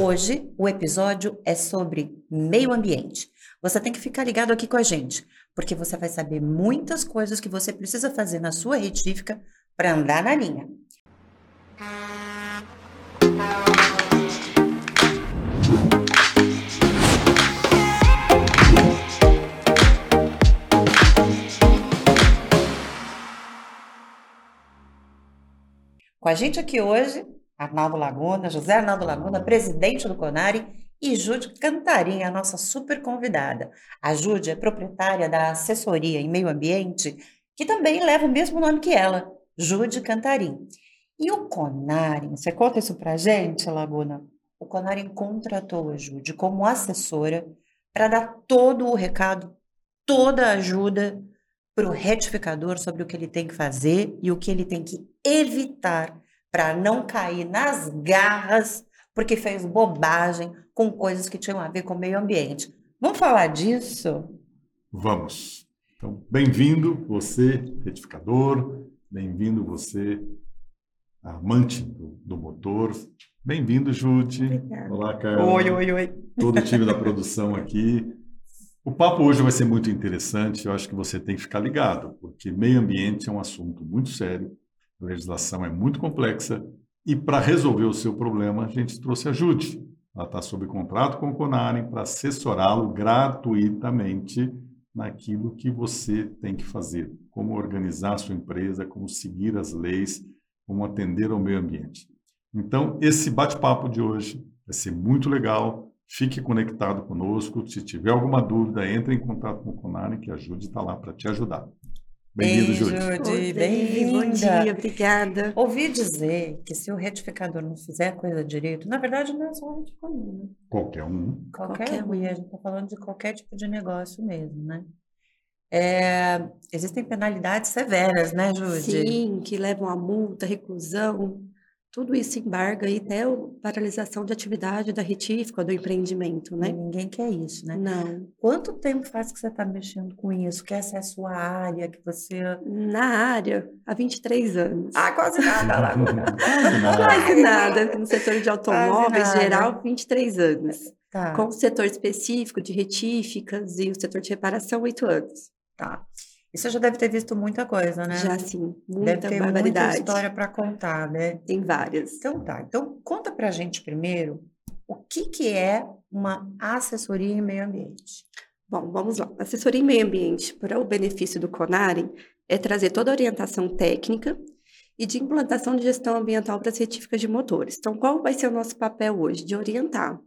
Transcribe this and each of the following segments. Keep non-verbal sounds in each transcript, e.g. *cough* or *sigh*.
Hoje o episódio é sobre meio ambiente. Você tem que ficar ligado aqui com a gente, porque você vai saber muitas coisas que você precisa fazer na sua retífica para andar na linha. Com a gente aqui hoje, Arnaldo Laguna, José Arnaldo Laguna, presidente do Conari, e Jude Cantarim, a nossa super convidada. A Jude é proprietária da assessoria em meio ambiente, que também leva o mesmo nome que ela, Jude Cantarim. E o Conarim, você conta isso pra gente, Laguna? O Conarim contratou a Jude como assessora para dar todo o recado, toda a ajuda para o retificador sobre o que ele tem que fazer e o que ele tem que evitar para não cair nas garras porque fez bobagem com coisas que tinham a ver com o meio ambiente. Vamos falar disso? Vamos. Então, bem-vindo você, retificador, bem-vindo você, amante do, do motor, bem-vindo, Jude. Obrigada. Olá, Carla. Oi, oi, oi. Todo o time da produção aqui. O papo hoje vai ser muito interessante, eu acho que você tem que ficar ligado, porque meio ambiente é um assunto muito sério, a legislação é muito complexa e para resolver o seu problema, a gente trouxe a Jude. Ela está sob contrato com o Conarem para assessorá-lo gratuitamente naquilo que você tem que fazer, como organizar a sua empresa, como seguir as leis, como atender ao meio ambiente. Então, esse bate-papo de hoje vai ser muito legal. Fique conectado conosco. Se tiver alguma dúvida, entre em contato com o Conari, que a Jude está lá para te ajudar. Bem-vindo, Jude. Jude. Bem-vinda. Bom dia, obrigada. Ouvi dizer que se o retificador não fizer a coisa direito, na verdade não é só o retificador, né? Qualquer um. Qualquer, Qualquer um. E a gente está falando de qualquer tipo de negócio mesmo, né? É, existem penalidades severas, né, Jude? Sim, que levam a multa, reclusão, tudo isso embarga e até a paralisação de atividade da retífica, do empreendimento, né? Ninguém quer isso, né? Não. Quanto tempo faz que você está mexendo com isso? Que essa é a sua área, que você... Na área, há 23 anos. Ah, quase nada, Laguna. *laughs* Quase nada. Quase nada. No setor de automóveis, geral, 23 anos. Tá, Com o setor específico de retíficas e o setor de reparação, 8 anos. tá. E você já deve ter visto muita coisa, né? Já, sim, Deve muita ter muita história para contar, né? Tem várias. Então tá. Então conta pra gente primeiro o que que é uma assessoria em meio ambiente. Bom, vamos lá. Assessoria em meio ambiente, para o benefício do CONAREM, é trazer toda a orientação técnica e de implantação de gestão ambiental para as retíficas de motores. Então, qual vai ser o nosso papel hoje? De orientar.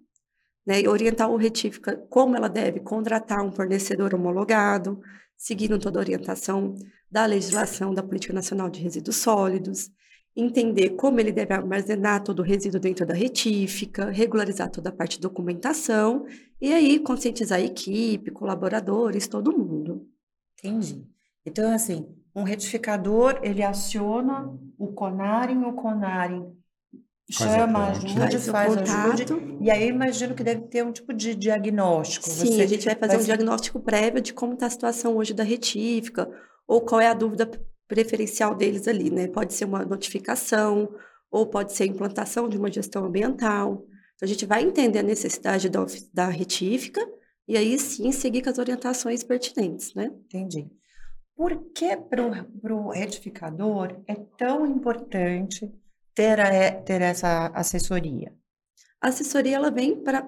Né? Orientar o retífica como ela deve contratar um fornecedor homologado, seguindo toda a orientação da legislação da Política Nacional de Resíduos Sólidos, entender como ele deve armazenar todo o resíduo dentro da retífica, regularizar toda a parte de documentação e aí conscientizar a equipe, colaboradores, todo mundo. Entendi. Então, assim, um retificador, ele aciona o Conarem, o a chama a ponte. ajude, Faz o faz ajude, contato. e aí eu imagino que deve ter um tipo de diagnóstico. Sim, Você a gente vai fazer vai um diagnóstico prévio de como está a situação hoje da retífica, ou qual é a dúvida preferencial deles ali, né? Pode ser uma notificação, ou pode ser a implantação de uma gestão ambiental. Então, a gente vai entender a necessidade da, da retífica, e aí sim seguir com as orientações pertinentes, né? Entendi. Por que para o retificador é tão importante ter, a- ter essa assessoria? A assessoria, ela vem para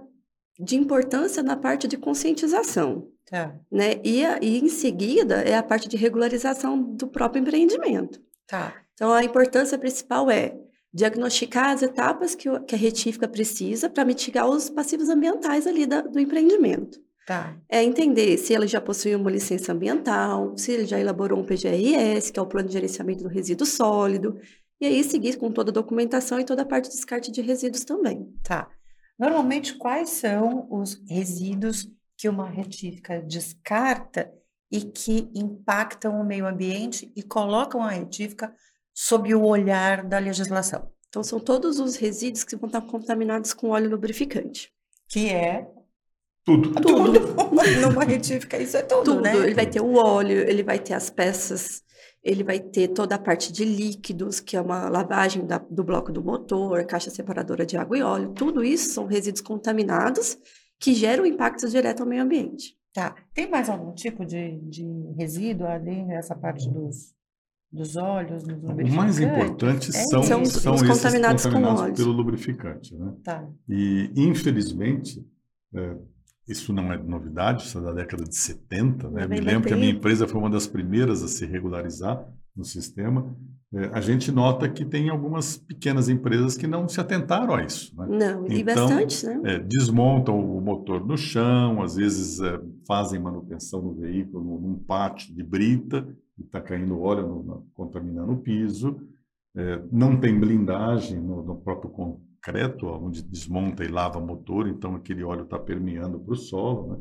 de importância na parte de conscientização, Tá, né? E, a- e em seguida é a parte de regularização do próprio empreendimento. tá. Então, a importância principal é diagnosticar as etapas que, que a retífica precisa para mitigar os passivos ambientais ali da- do empreendimento. Tá, É entender se ele já possui uma licença ambiental, se ele já elaborou um PGRS, que é o Plano de Gerenciamento do Resíduo Sólido, e aí seguir com toda a documentação e toda a parte de descarte de resíduos também. tá. Normalmente, quais são os resíduos que uma retífica descarta e que impactam o meio ambiente e colocam a retífica sob o olhar da legislação? Então, são todos os resíduos que vão estar contaminados com óleo lubrificante. Que é Tudo. tudo. *laughs* Numa retífica, isso é tudo, Tudo. né? Ele vai ter o óleo, ele vai ter as peças ele vai ter toda a parte de líquidos, que é uma lavagem da, do bloco do motor, caixa separadora de água e óleo, tudo isso são resíduos contaminados que geram impactos diretos ao meio ambiente. Tá. Tem mais algum tipo de, de resíduo ali nessa parte dos, dos óleos, dos O mais importante É são, São são, os- os esses contaminados com óleos. pelo lubrificante. Né? Tá. E, infelizmente, é, isso não é novidade, isso é da década de 70. Né? Me lembro que a minha empresa foi uma das primeiras a se regularizar no sistema. É, a gente nota que tem algumas pequenas empresas que não se atentaram a isso. Né? Não, e Então, bastante, né? É, desmontam o motor no chão, às vezes é, fazem manutenção no veículo num, pátio de brita, e está caindo óleo, no- na- contaminando o piso. É, não tem blindagem no, no próprio concreto, onde desmonta e lava motor, então aquele óleo está permeando para o solo. Né?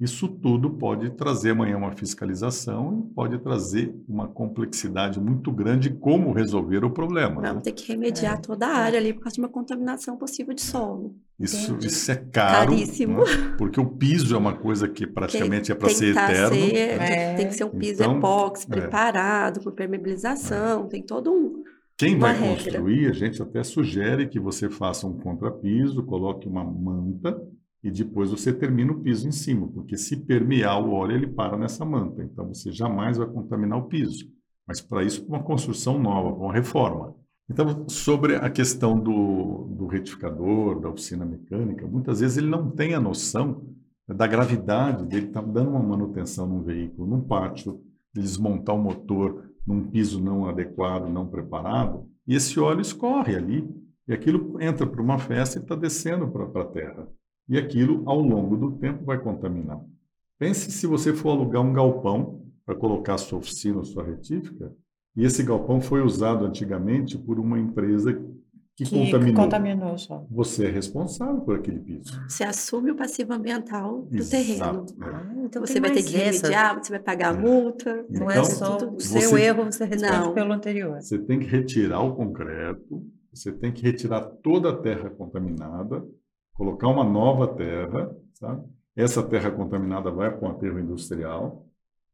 Isso tudo pode trazer amanhã uma fiscalização e pode trazer uma complexidade muito grande de como resolver o problema. né? Vamos ter que remediar É, toda a área ali por causa de uma contaminação possível de solo. Isso, isso é caro, Caríssimo. né? *laughs* porque o piso é uma coisa que praticamente é para Tem que ser tá eterno. ser- né? É. tem que ser um piso Então, epóxi, é. preparado, com permeabilização, tem todo um... Quem vai regra. construir, a gente até sugere que você faça um contrapiso, coloque uma manta e depois você termina o piso em cima, porque se permear o óleo, ele para nessa manta. Então você jamais vai contaminar o piso. Mas para isso, uma construção nova, uma reforma. Então, sobre a questão do, do retificador, da oficina mecânica, muitas vezes ele não tem a noção da gravidade dele estar dando uma manutenção num veículo, num pátio, de desmontar o motor num piso não adequado, não preparado, e esse óleo escorre ali, e aquilo entra para uma festa e está descendo para a terra. E aquilo, ao longo do tempo, vai contaminar. Pense se você for alugar um galpão para colocar sua oficina ou sua retífica, e esse galpão foi usado antigamente por uma empresa que, Que contaminou. contaminou só. Você é responsável por aquele piso. Você assume o passivo ambiental do terreno. Exato. é. Ah, então Você vai ter que essa. remediar, você vai pagar a multa. Não Então, é só o seu você- erro, você responde Não. pelo anterior. Você tem que retirar o concreto, você tem que retirar toda a terra contaminada, colocar uma nova terra, sabe? Essa terra contaminada vai para um aterro industrial.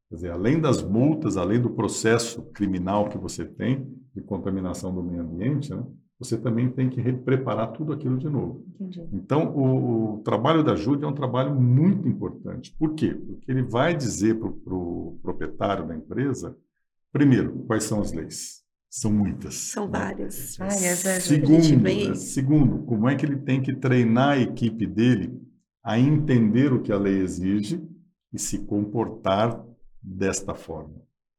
Quer dizer, além das multas, além do processo criminal que você tem de contaminação do meio ambiente, né? Você também tem que re- preparar tudo aquilo de novo. Entendi. Então, o, o trabalho da ajuda é um trabalho muito importante. Por quê? Porque ele vai dizer para o proprietário da empresa, primeiro, quais são as leis. São muitas. São né? várias. É- Segundo, né, segundo, como é que ele tem que treinar a equipe dele a entender o que a lei exige e se comportar desta forma.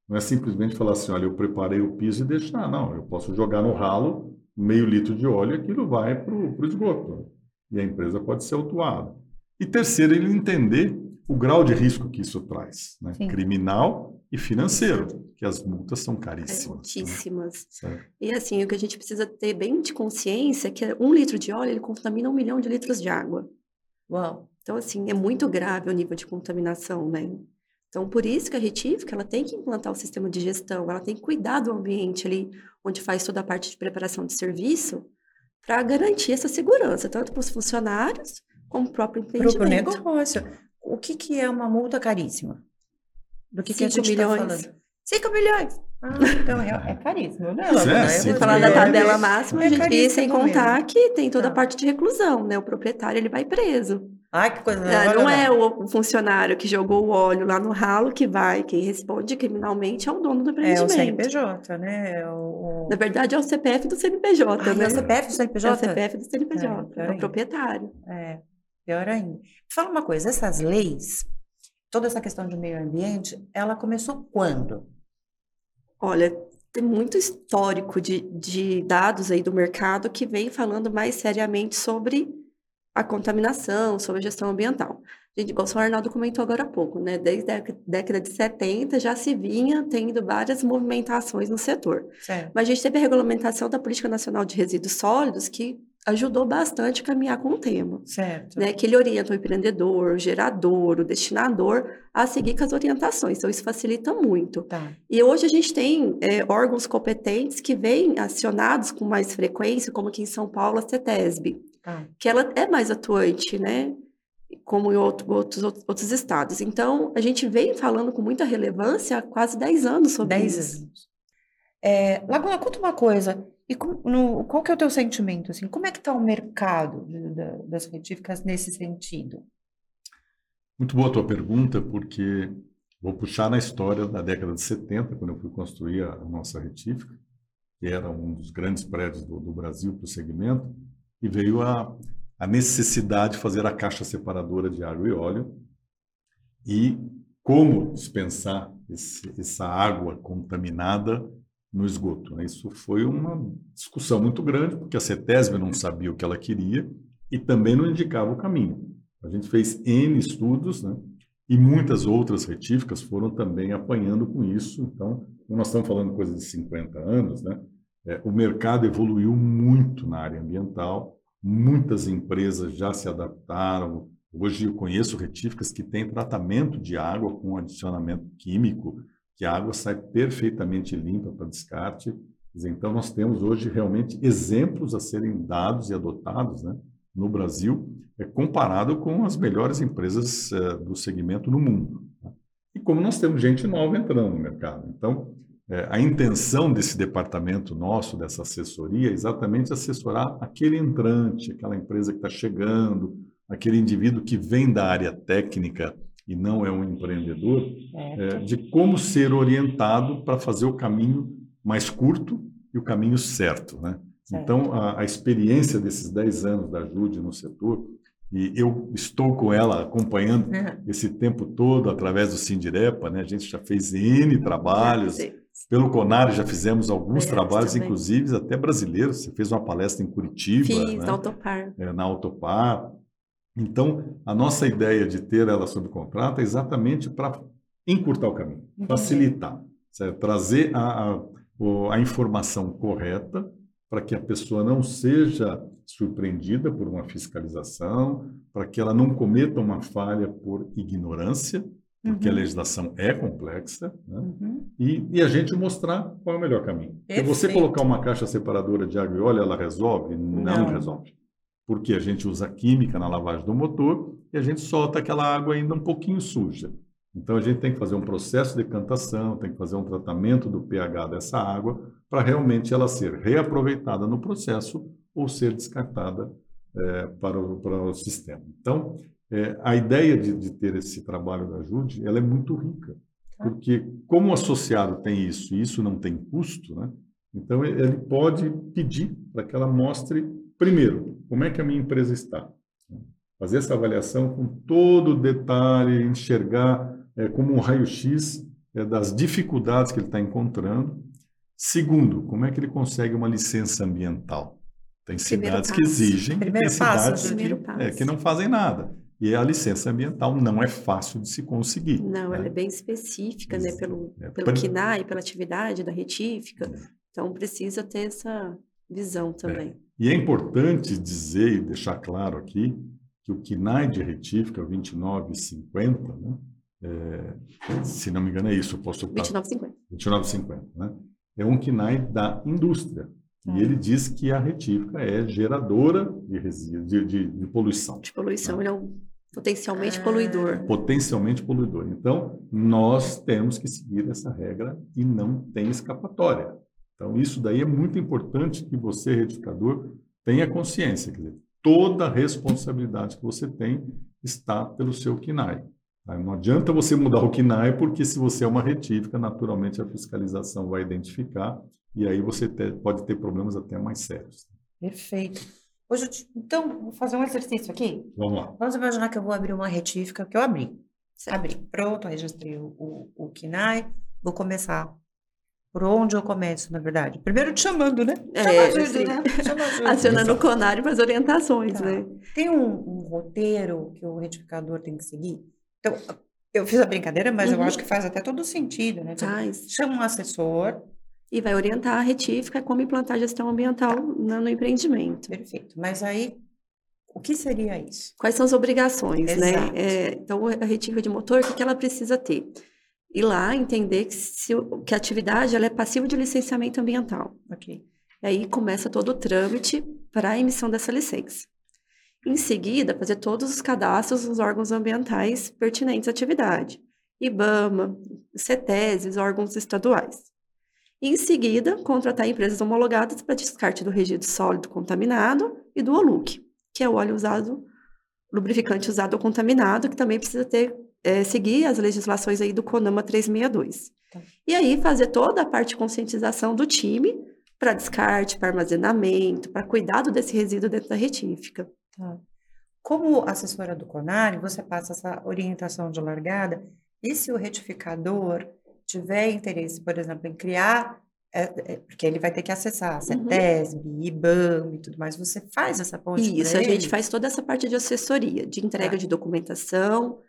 Não é simplesmente falar assim, olha, eu preparei o piso e deixar. Não, eu posso jogar no ralo meio litro de óleo aquilo vai para o esgoto. E a empresa pode ser autuada. E terceiro, ele entender o grau de risco que isso traz, né? Criminal e financeiro, que as multas são caríssimas. né? altíssimas. Certo? E assim, o que a gente precisa ter bem de consciência é que um litro de óleo ele contamina um milhão de litros de água. Uau. Então, assim, é muito grave o nível de contaminação, né? Então, por isso que a retífica, ela tem que implantar o sistema de gestão, ela tem que cuidar do ambiente ali, onde faz toda a parte de preparação de serviço, para garantir essa segurança, tanto para os funcionários, como para o próprio Para o empreendimento. negócio. O que, que é uma multa caríssima? Do que, que a Cinco gente está milhões. falando? 5 milhões! Ah, então é, é caríssimo, né? Pois é, falar da tabela máxima, É a gente, e sem mesmo. contar que tem toda a Tá. parte de reclusão, né? O proprietário, ele vai preso. Ai, que coisa. Ah, não lá. é o funcionário que jogou o óleo lá no ralo que vai, quem responde criminalmente é o dono do É o empreendimento. CNPJ, né? É o. Na verdade, é o CPF do CNPJ, Ai, né? é o CPF do É o CNPJ? CPF do CNPJ, É, é, o proprietário. É, pior ainda. Fala uma coisa, essas leis, toda essa questão de meio ambiente, ela começou quando? Olha, tem muito histórico de, de dados aí do mercado que vem falando mais seriamente sobre a contaminação, sobre a gestão ambiental. Gente, igual o senhor Arnaldo comentou agora há pouco, né? Desde a década de 70 já se vinha tendo várias movimentações no setor. Certo. Mas a gente teve a regulamentação da Política Nacional de Resíduos Sólidos que ajudou bastante a caminhar com o tema. Certo. Né, que ele orienta o empreendedor, o gerador, o destinador a seguir com as orientações. Então, isso facilita muito. Tá. E hoje a gente tem é, órgãos competentes que vêm acionados com mais frequência, como aqui em São Paulo, a CETESB, Tá. que ela é mais atuante, né? como em outro, outros, outros estados. Então, a gente vem falando com muita relevância há quase 10 anos sobre 10 isso. anos. É, Laguna, conta uma coisa. E com- no- qual que é o teu sentimento? Assim, como é que está o mercado de- da- das retíficas nesse sentido? Muito boa a tua pergunta, porque vou puxar na história da década de 70, quando eu fui construir a, a nossa retífica, que era um dos grandes prédios do, do Brasil para o segmento, e veio a, a necessidade de fazer a caixa separadora de água e óleo e como dispensar esse- essa água contaminada no esgoto. né? Isso foi uma discussão muito grande, porque a CETESB não sabia o que ela queria e também não indicava o caminho. A gente fez N estudos, né? E muitas outras retíficas foram também apanhando com isso. Então, nós estamos falando coisa de 50 anos, né? É, o mercado evoluiu muito na área ambiental, muitas empresas já se adaptaram. Hoje eu conheço retíficas que têm tratamento de água com adicionamento químico, que a água sai perfeitamente limpa para descarte. Então, nós temos hoje realmente exemplos a serem dados e adotados né, no Brasil, é, comparado com as melhores empresas eh, do segmento no mundo. tá? E como nós temos gente nova entrando no mercado. Então, eh, a intenção desse departamento nosso, dessa assessoria, é exatamente assessorar aquele entrante, aquela empresa que está chegando, aquele indivíduo que vem da área técnica e não é um empreendedor, é, de como ser orientado para fazer o caminho mais curto e o caminho certo, né? Certo. Então, a, a experiência desses 10 anos da Jude no setor, e eu estou com ela acompanhando *laughs* esse tempo todo através do Sindirepa, né? A gente já fez N trabalhos. Pelo Conar já fizemos alguns É, trabalhos, também. inclusive até brasileiros. Você fez uma palestra em Curitiba, Fiz né? na Autopar. é, na Autopar. Então, a nossa ideia de ter ela sob contrato é exatamente para encurtar o caminho, Entendi. facilitar, certo? trazer a, a, a informação correta para que a pessoa não seja surpreendida por uma fiscalização, para que ela não cometa uma falha por ignorância, porque a Uhum. legislação é complexa, né? Uhum. e, e a gente mostrar qual é o melhor caminho. Porque você colocar uma caixa separadora de água e óleo, ela resolve? Não, Não. resolve. Porque a gente usa química na lavagem do motor e a gente solta aquela água ainda um pouquinho suja. Então a gente tem que fazer um processo de decantação, tem que fazer um tratamento do pH dessa água para realmente ela ser reaproveitada no processo ou ser descartada eh, para, o, para o sistema. Então, eh, a ideia de, de ter esse trabalho da Ajude, ela é muito rica. Porque como o associado tem isso e isso não tem custo, né? então ele pode pedir para que ela mostre, primeiro, como é que a minha empresa está. Fazer essa avaliação com todo o detalhe, enxergar eh, como um raio-x eh, das dificuldades que ele está encontrando. Segundo, como é que ele consegue uma licença ambiental? Tem cidades que exigem, Primeiro tem passo, cidades que, passo. é, que não fazem nada. E a licença ambiental não é fácil de se conseguir. Não, né? ela é bem específica, né? Pelo, É, pelo pre- pela atividade da retífica. É. Então, precisa ter essa visão também. E é importante dizer e deixar claro aqui que o KINAI de retífica 2950, né? É, se não me engano é isso, eu posso estar 29,50. 2950, né? É um KINAI da indústria. Tá. E ele diz que a retífica é geradora de resíduos, de, de, de poluição, De poluição, ele é um potencialmente Ah. poluidor. potencialmente poluidor. Então, nós temos que seguir essa regra e não tem escapatória. Então, isso daí é muito importante que você, retificador, tenha consciência. Quer dizer, toda a responsabilidade que você tem está pelo seu KINAI. tá? Não adianta você mudar o KINAI, porque se você é uma retífica, naturalmente a fiscalização vai identificar e aí você te- pode ter problemas até mais sérios. Perfeito. Hoje, eu te- então, vou fazer um exercício aqui. Vamos lá. Vamos imaginar que eu vou abrir uma retífica que eu abri. Abri. Pronto, registrei o, o, o KINAI. Vou começar. Por onde eu começo, na verdade? Primeiro te chamando, né? É, Chama ajuda, sim. né? Chama ajuda. Acionando o CONARE para as orientações, Tá. né? Tem um, um roteiro que o retificador tem que seguir? Então, eu fiz a brincadeira, mas eu Uhum. acho que faz até todo sentido, né? Então, Faz. chama um assessor, E vai orientar a retífica como implantar gestão ambiental no, no empreendimento. perfeito. Mas aí, o que seria isso? Quais são as obrigações, né? Exato. É, então, a retífica de motor, o que que ela precisa ter? Ir lá entender que, se, que a atividade ela é passiva de licenciamento ambiental. Ok. E aí começa todo o trâmite para a emissão dessa licença. Em seguida, fazer todos os cadastros nos órgãos ambientais pertinentes à atividade. IBAMA, CETESES, órgãos estaduais. E, em seguida, contratar empresas homologadas para descarte do resíduo sólido contaminado e do OLUC, que é o óleo usado, lubrificante usado ou contaminado, que também precisa ter, é, seguir as legislações aí do CONAMA 362. Tá. E aí fazer toda a parte de conscientização do time para descarte, para armazenamento, para cuidado desse resíduo dentro da retífica. Tá. Como assessora do CONAR, você passa essa orientação de largada, e se o retificador tiver interesse, por exemplo, em criar, é, é, porque ele vai ter que acessar a CETESB, uhum. IBAM e tudo mais, você faz essa ponte Isso, a gente faz toda essa parte de assessoria, de entrega tá. de documentação,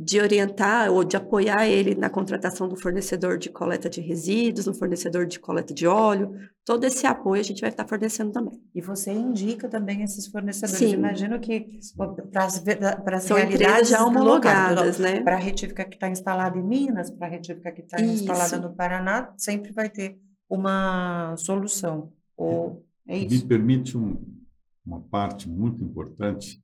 de orientar ou de apoiar ele na contratação do fornecedor de coleta de resíduos, no fornecedor de coleta de óleo, todo esse apoio a gente vai estar fornecendo também. E você indica também esses fornecedores. Sim. Imagino que para as, para as São realidades já homologadas, né? Para a retífica que está instalada em Minas, para a retífica que está instalada no Paraná, sempre vai ter uma solução. Ou é isso. Me permite um, uma parte muito importante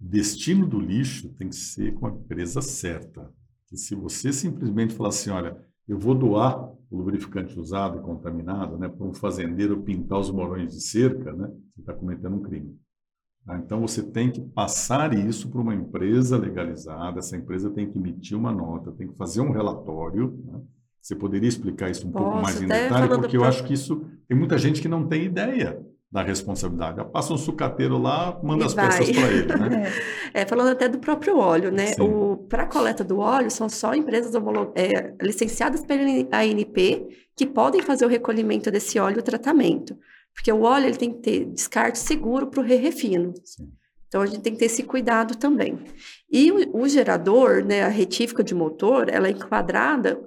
destino do lixo tem que ser com a empresa certa. E se você simplesmente falar assim, olha, eu vou doar o lubrificante usado e contaminado né, para um fazendeiro pintar os morões de cerca, né, você está cometendo um crime. Tá? Então, você tem que passar isso para uma empresa legalizada, essa empresa tem que emitir uma nota, tem que fazer um relatório. Né? Você poderia explicar isso um Posso, pouco mais em detalhe, porque eu acho que isso tem muita gente que não tem ideia da responsabilidade. Passa um sucateiro lá, manda e as vai. peças para ele, né? *laughs* É, falando até do próprio óleo, né? Para a coleta do óleo, são só empresas é, licenciadas pela ANP que podem fazer o recolhimento desse óleo e o tratamento. Porque o óleo ele tem que ter descarte seguro para o re-refino. Então, a gente tem que ter esse cuidado também. E o, o gerador, né, a retífica de motor, ela é enquadrada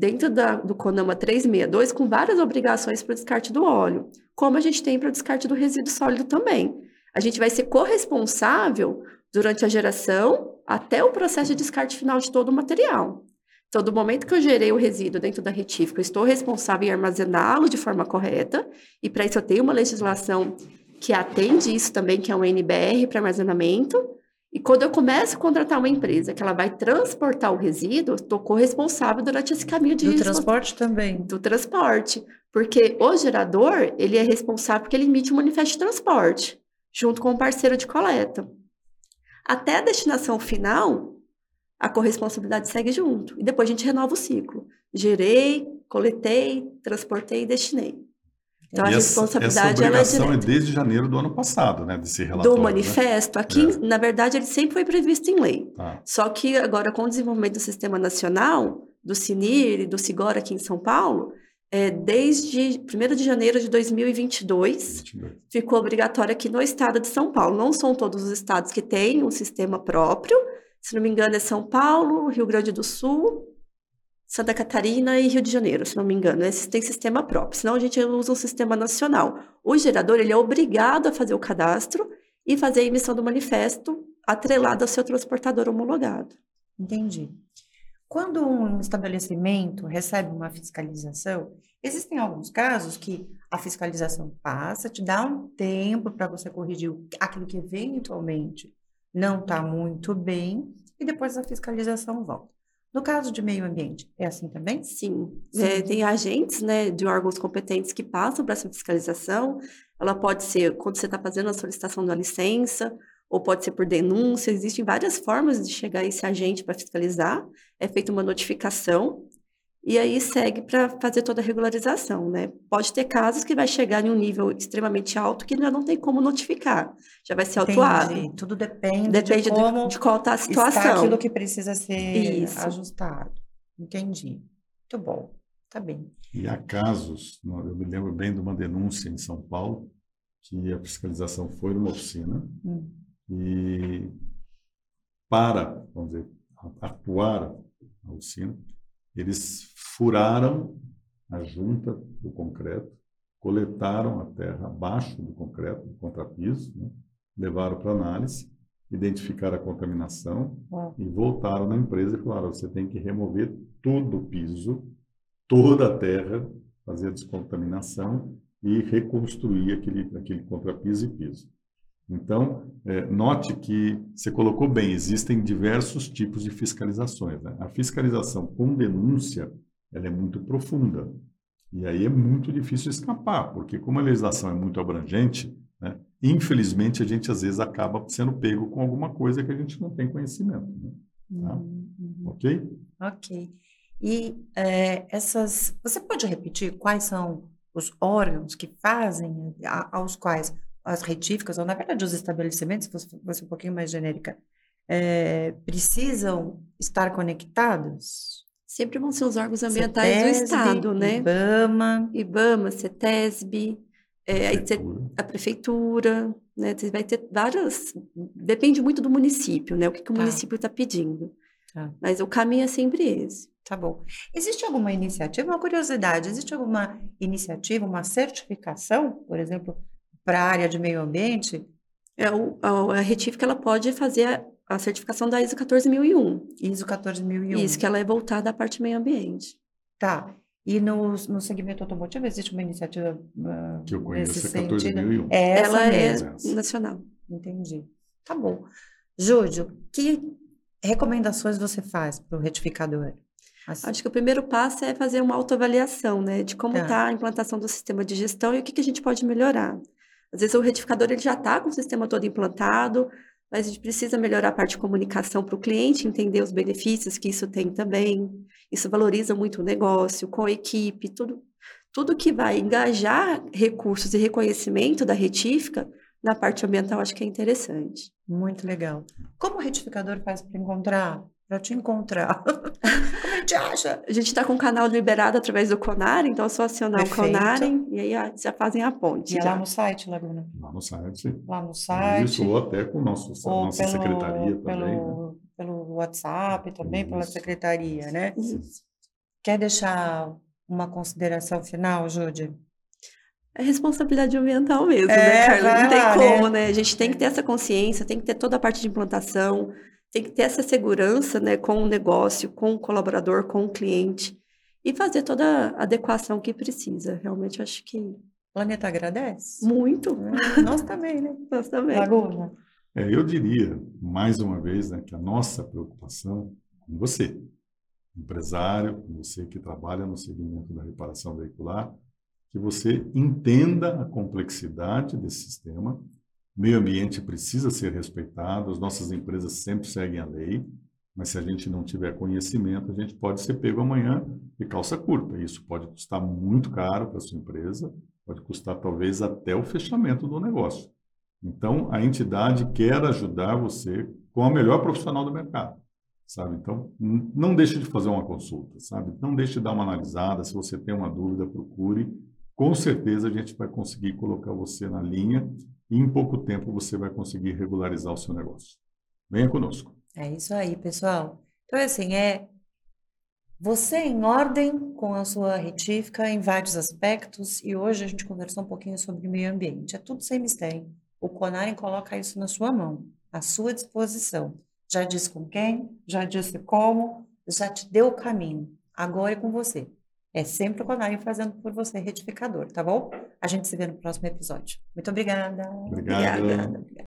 dentro da, do CONAMA 362 com várias obrigações para o descarte do óleo, como a gente tem para o descarte do resíduo sólido também. A gente vai ser corresponsável durante a geração até o processo de descarte final de todo o material. Então, do momento que eu gerei o resíduo dentro da retífica, eu estou responsável em armazená-lo de forma correta, e para isso eu tenho uma legislação que atende isso também, que é um NBR para armazenamento, e quando eu começo a contratar uma empresa que ela vai transportar o resíduo, estou corresponsável durante esse caminho de... Do transporte também. Do transporte. Porque o gerador, ele é responsável porque ele emite um manifesto de transporte, junto com o parceiro de coleta. Até a destinação final, a corresponsabilidade segue junto. E depois a gente renova o ciclo. Gerei, coletei, transportei e destinei. Então, e a responsabilidade essa obrigação é, é, desde janeiro do ano passado, né, desse relatório. Do né? manifesto. Né? Aqui, é. na verdade, ele sempre foi previsto em lei. Tá. Só que agora, com o desenvolvimento do Sistema Nacional, do CINIR e do SIGOR aqui em São Paulo, é, desde 1 de janeiro de 2022, 22. ficou obrigatório aqui no estado de São Paulo. Não são todos os estados que têm um sistema próprio. Se não me engano, é São Paulo, Rio Grande do Sul, Santa Catarina e Rio de Janeiro, se não me engano. Esses têm sistema próprio, senão a gente usa um sistema nacional. O gerador ele é obrigado a fazer o cadastro e fazer a emissão do manifesto atrelado ao seu transportador homologado. Entendi. Quando um estabelecimento recebe uma fiscalização, existem alguns casos que a fiscalização passa, te dá um tempo para você corrigir aquilo que eventualmente não está muito bem, e depois a fiscalização volta. No caso de meio ambiente, é assim também? Sim. Sim. É, tem agentes né, de órgãos competentes que passam para essa fiscalização. Ela pode ser quando você está fazendo a solicitação da licença, ou pode ser por denúncia. Existem várias formas de chegar esse agente para fiscalizar. É feita uma notificação e aí segue para fazer toda a regularização, né? Pode ter casos que vai chegar em um nível extremamente alto que já não tem como notificar, já vai ser autuado. Entendi. Tudo depende, depende de, como de, de qual está a situação. Está aquilo que precisa ser Isso. ajustado. Entendi. Muito bom. Tá bem. E há casos, eu me lembro bem de uma denúncia em São Paulo, que a fiscalização foi numa oficina hum. e para, vamos dizer, atuar a oficina, eles furaram a junta do concreto, coletaram a terra abaixo do concreto, do contrapiso, né? levaram para análise, identificaram a contaminação e voltaram na empresa e falaram: você tem que remover todo o piso, toda a terra, fazer a descontaminação e reconstruir aquele, aquele contrapiso e piso. Então, é, note que você colocou bem, existem diversos tipos de fiscalizações. Né? A fiscalização com denúncia, ela é muito profunda. E aí é muito difícil escapar, porque como a legislação é muito abrangente, né, infelizmente a gente às vezes acaba sendo pego com alguma coisa que a gente não tem conhecimento. Né? Tá? Uhum. Ok? Ok. E é, essas. Você pode repetir quais são os órgãos que fazem, a, aos quais as retíficas, ou na verdade os estabelecimentos, se fosse, fosse um pouquinho mais genérica, é, precisam estar conectados? Sempre vão ser os órgãos ambientais CETESB, do Estado, né? IBAMA. IBAMA, CETESB, é, prefeitura. a prefeitura, né? Você vai ter várias. Depende muito do município, né? O que, que o tá. município está pedindo. Tá. Mas o caminho é sempre esse. Tá bom. Existe alguma iniciativa, uma curiosidade, existe alguma iniciativa, uma certificação, por exemplo, para a área de meio ambiente? É, o, a, a retífica ela pode fazer a, certificação da ISO 14001. ISO 14001. Isso, que ela é voltada à parte meio ambiente. Tá. E no, no segmento automotivo existe uma iniciativa uh, que eu conheço, nesse 14001. É ela mesmo. é nacional. Entendi. Tá bom. Júlio, que recomendações você faz para o retificador? Assim. Acho que o primeiro passo é fazer uma autoavaliação, né? De como está tá a implantação do sistema de gestão e o que, que a gente pode melhorar. Às vezes o retificador ele já está com o sistema todo implantado, mas a gente precisa melhorar a parte de comunicação para o cliente, entender os benefícios que isso tem também. Isso valoriza muito o negócio, com a equipe, tudo, tudo que vai engajar recursos e reconhecimento da retífica na parte ambiental, acho que é interessante. Muito legal. Como o retificador faz para encontrar para te encontrar. *laughs* Como a gente acha? A gente está com o canal liberado através do Conar, então é só acionar Perfeito. o Conar e aí já fazem a ponte. E é lá no site, Laguna? Lá no site. Lá no site. Isso, ou até com nosso, a nossa pelo, secretaria também. Pelo, né? pelo WhatsApp também, Isso. pela secretaria, né? Isso. Quer deixar uma consideração final, Júlia? É responsabilidade ambiental mesmo, é, né, Carla? Não tem lá, como, né? né? A gente tem que ter essa consciência, tem que ter toda a parte de implantação, tem que ter essa segurança né, com o negócio, com o colaborador, com o cliente e fazer toda a adequação que precisa. Realmente acho que. O planeta agradece? Muito. É, nós também, né? *laughs* Nós também. Laguna. É, eu diria, mais uma vez, né, que a nossa preocupação com você, empresário, com você que trabalha no segmento da reparação veicular, que você entenda a complexidade desse sistema, meio ambiente precisa ser respeitado, as nossas empresas sempre seguem a lei, mas se a gente não tiver conhecimento, a gente pode ser pego amanhã de calça curta. Isso pode custar muito caro para a sua empresa, pode custar talvez até o fechamento do negócio. Então, a entidade quer ajudar você com a melhor profissional do mercado, sabe? Então, não deixe de fazer uma consulta, sabe? Não deixe de dar uma analisada. Se você tem uma dúvida, procure. Com certeza a gente vai conseguir colocar você na linha e em pouco tempo você vai conseguir regularizar o seu negócio. Venha conosco. É isso aí, pessoal. Então, é assim, é você em ordem com a sua retífica em vários aspectos e hoje a gente conversou um pouquinho sobre meio ambiente. É tudo sem mistério. O Conarem coloca isso na sua mão, à sua disposição. Já disse com quem, já disse como, já te deu o caminho. Agora é com você. É sempre o Conarem fazendo por você retificador, tá bom? A gente se vê no próximo episódio. Muito obrigada. Obrigado. Obrigada.